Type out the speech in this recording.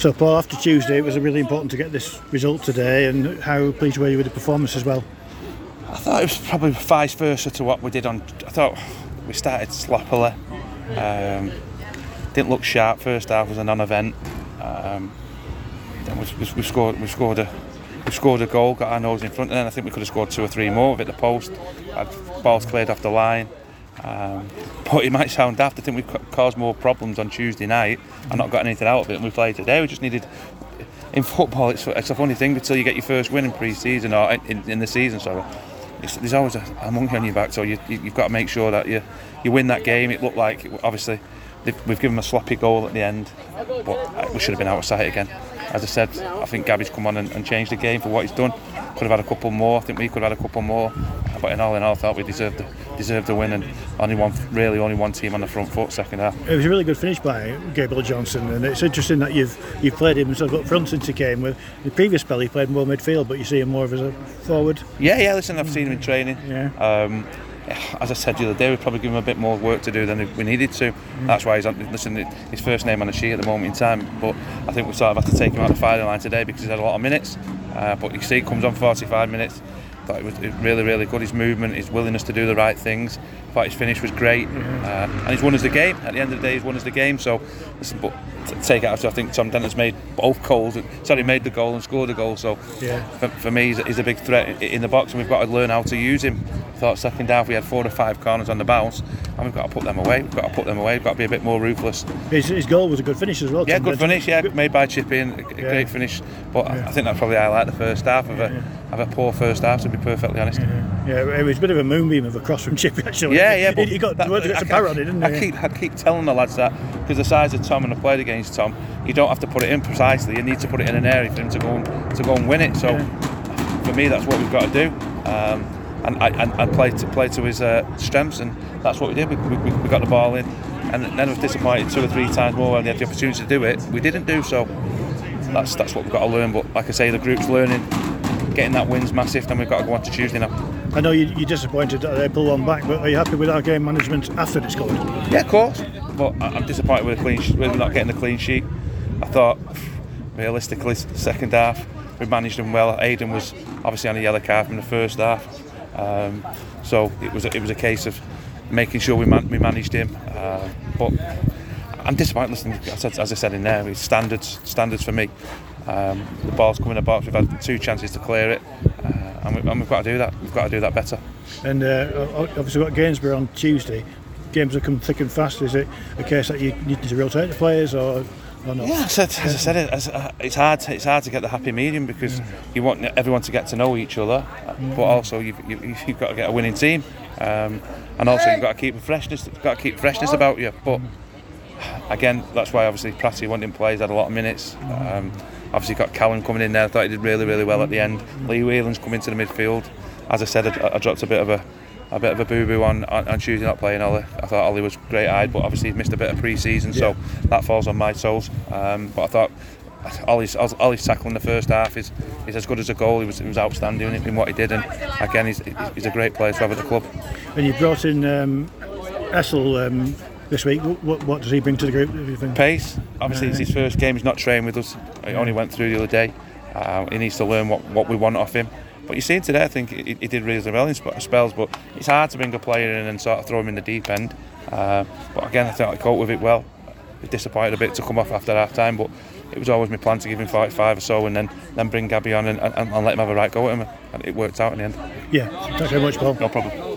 So, Paul, after Tuesday, it was really important to get this result today. And how pleased were you with the performance as well? I thought it was probably vice versa to what we did on. I thought we started sloppily. Um, didn't look sharp. First half was a non-event. Um, then we, we, we scored. We scored a. We scored a goal, got our nose in front, and then I think we could have scored two or three more with the post. Had balls cleared off the line. Um, but it might sound daft. I think we caused more problems on Tuesday night and not got anything out of it. And we played today. We just needed. In football, it's, it's a funny thing until you get your first win in pre-season or in, in the season. Sorry, it's, there's always a, a monkey on your back. So you, you, have got to make sure that you you win that game. It looked like obviously we've given them a sloppy goal at the end, but we should have been out of sight again. As I said, I think Gabby's come on and, and changed the game for what he's done. Could have had a couple more. I think we could have had a couple more. But in all in all, I thought we deserved the, deserved the win and only one really only one team on the front foot second half. It was a really good finish by Gabriel Johnson, and it's interesting that you've you've played him sort of up front since he came. With the previous spell, he played more midfield, but you see him more of as a forward. Yeah, yeah. Listen, I've seen him in training. Yeah. Um, as I said the other day, we probably give him a bit more work to do than we needed to. Mm. That's why he's on, listen, his first name on the sheet at the moment in time. But I think we sort of have to take him out of the firing line today because he's had a lot of minutes. Uh, but you see, it comes on 45 minutes. Thought it was really, really good. His movement, his willingness to do the right things. Thought his finish was great, uh, and he's won us the game. At the end of the day, he's won us the game. So, listen, but to take it out, I think Tom Denton's made both goals. Sorry, made the goal and scored the goal. So, yeah. for, for me, he's a, he's a big threat in the box, and we've got to learn how to use him. thought second half we had four or five corners on the bounce, and we've got to put them away. We've got to put them away. We've got to be a bit more ruthless. His, his goal was a good finish as well. Yeah, good finish. Yeah, made by Chipping, a yeah. great finish. But yeah. I think that's probably highlight the first half of a of a poor first half, to be perfectly honest. Yeah, yeah it was a bit of a moonbeam of a cross from Chippy actually. Yeah, yeah. But he, got, that, got some power on it, didn't he? I keep, I keep telling the lads that because the size of Tom and I played against Tom, you don't have to put it in precisely. You need to put it in an area for him to go and, to go and win it. So yeah. for me, that's what we've got to do. Um, and, and, and play to play to his uh, strengths, and that's what we did. We, we, we got the ball in, and then I was disappointed two or three times more when they had the opportunity to do it. We didn't do so. That's that's what we've got to learn. But like I say, the group's learning getting that win's massive. Then we've got to go on to Tuesday now. I know you, are disappointed that they pull one back, but are you happy with our game management after they scored? Yeah, of course. But I'm disappointed with, clean, with not getting the clean sheet. I thought, realistically, second half we managed them well. Aidan was obviously on a yellow card from the first half, um, so it was a, it was a case of making sure we, man, we managed him. Uh, but I'm disappointed. Listen, as I said in there, it's standards standards for me. Um, the ball's coming in the box. We've had two chances to clear it, uh, and, we, have got to do that. We've got to do that better. And uh, obviously, we've got Gainsborough on Tuesday. Games have come thick and fast. Is it a case that you need to rotate the players, or? Yeah, as I said, as I said it, uh, it's hard. It's hard to get the happy medium because you want everyone to get to know each other, but also you've, you've got to get a winning team, um, and also you've got to keep freshness. You've got to keep freshness about you. But again, that's why obviously Pratty went in play. He's had a lot of minutes. Um, obviously got Callum coming in there. I thought he did really, really well at the end. Lee Whelan's come into the midfield. As I said, I, I dropped a bit of a a bit of a boo boo on, on, on Tuesday not playing Ollie. I thought Ollie was great eyed, but obviously he missed a bit of pre season, yeah. so that falls on my toes. Um, but I thought Ollie's, Ollie's tackling the first half is, is as good as a goal. He was, he was outstanding in what he did, and again, he's, he's a great player to have at the club. And you brought in um, Essel um, this week. What, what, does he bring to the group? Pace. Obviously, uh, it's his first game. He's not trained with us. He only went through the other day. Uh, he needs to learn what, what we want off him. But you see today, I think he, he, did really well in spells. But it's hard to bring a player in and sort of throw him in the deep end. Uh, but again, I think I coped with it well. Disappointed a bit to come off after half time, but it was always my plan to give him 45 or so and then, then bring Gabby on and, and, and let him have a right go at him. And it worked out in the end. Yeah, thanks very much, Paul. No problem.